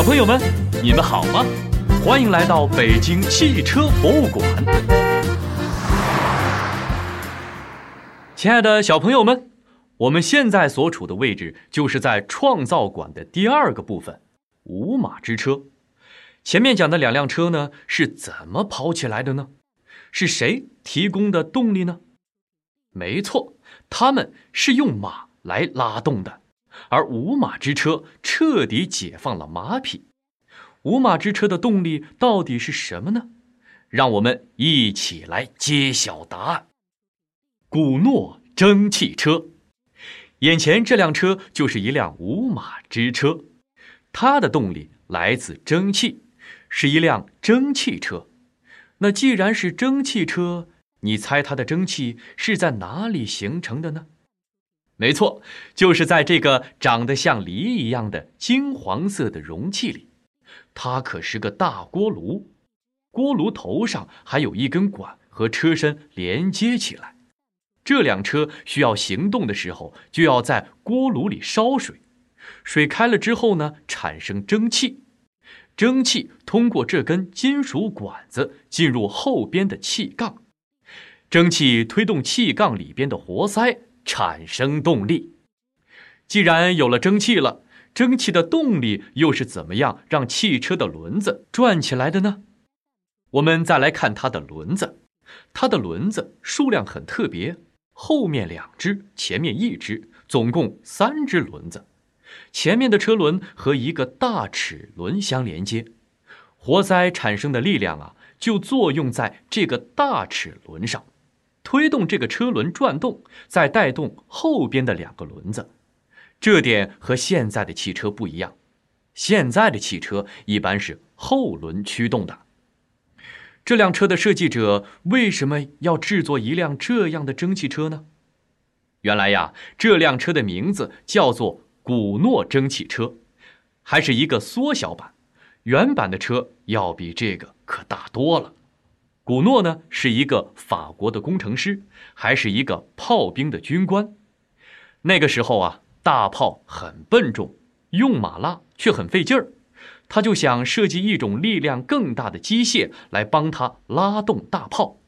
小朋友们，你们好吗？欢迎来到北京汽车博物馆。亲爱的小朋友们，我们现在所处的位置就是在创造馆的第二个部分——五马之车。前面讲的两辆车呢，是怎么跑起来的呢？是谁提供的动力呢？没错，他们是用马来拉动的。而五马之车彻底解放了马匹，五马之车的动力到底是什么呢？让我们一起来揭晓答案。古诺蒸汽车，眼前这辆车就是一辆五马之车，它的动力来自蒸汽，是一辆蒸汽车。那既然是蒸汽车，你猜它的蒸汽是在哪里形成的呢？没错，就是在这个长得像梨一样的金黄色的容器里，它可是个大锅炉，锅炉头上还有一根管和车身连接起来。这辆车需要行动的时候，就要在锅炉里烧水，水开了之后呢，产生蒸汽，蒸汽通过这根金属管子进入后边的气缸，蒸汽推动气缸里边的活塞。产生动力。既然有了蒸汽了，蒸汽的动力又是怎么样让汽车的轮子转起来的呢？我们再来看它的轮子，它的轮子数量很特别，后面两只，前面一只，总共三只轮子。前面的车轮和一个大齿轮相连接，活塞产生的力量啊，就作用在这个大齿轮上。推动这个车轮转动，再带动后边的两个轮子，这点和现在的汽车不一样。现在的汽车一般是后轮驱动的。这辆车的设计者为什么要制作一辆这样的蒸汽车呢？原来呀，这辆车的名字叫做古诺蒸汽车，还是一个缩小版，原版的车要比这个可大多了。古诺呢是一个法国的工程师，还是一个炮兵的军官。那个时候啊，大炮很笨重，用马拉却很费劲儿。他就想设计一种力量更大的机械来帮他拉动大炮。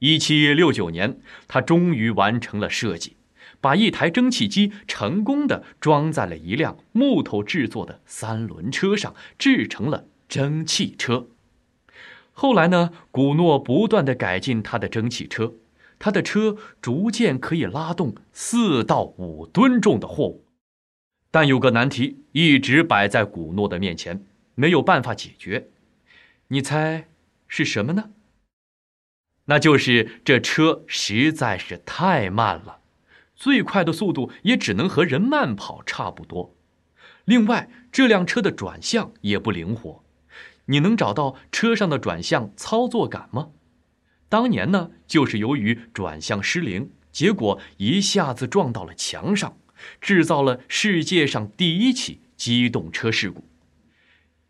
一七六九年，他终于完成了设计，把一台蒸汽机成功的装在了一辆木头制作的三轮车上，制成了蒸汽车。后来呢，古诺不断的改进他的蒸汽车，他的车逐渐可以拉动四到五吨重的货物。但有个难题一直摆在古诺的面前，没有办法解决。你猜是什么呢？那就是这车实在是太慢了，最快的速度也只能和人慢跑差不多。另外，这辆车的转向也不灵活。你能找到车上的转向操作杆吗？当年呢，就是由于转向失灵，结果一下子撞到了墙上，制造了世界上第一起机动车事故。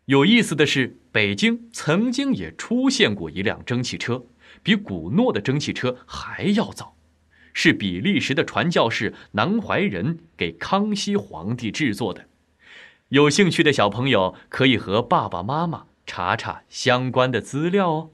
有意思的是，北京曾经也出现过一辆蒸汽车，比古诺的蒸汽车还要早，是比利时的传教士南怀仁给康熙皇帝制作的。有兴趣的小朋友可以和爸爸妈妈。查查相关的资料哦。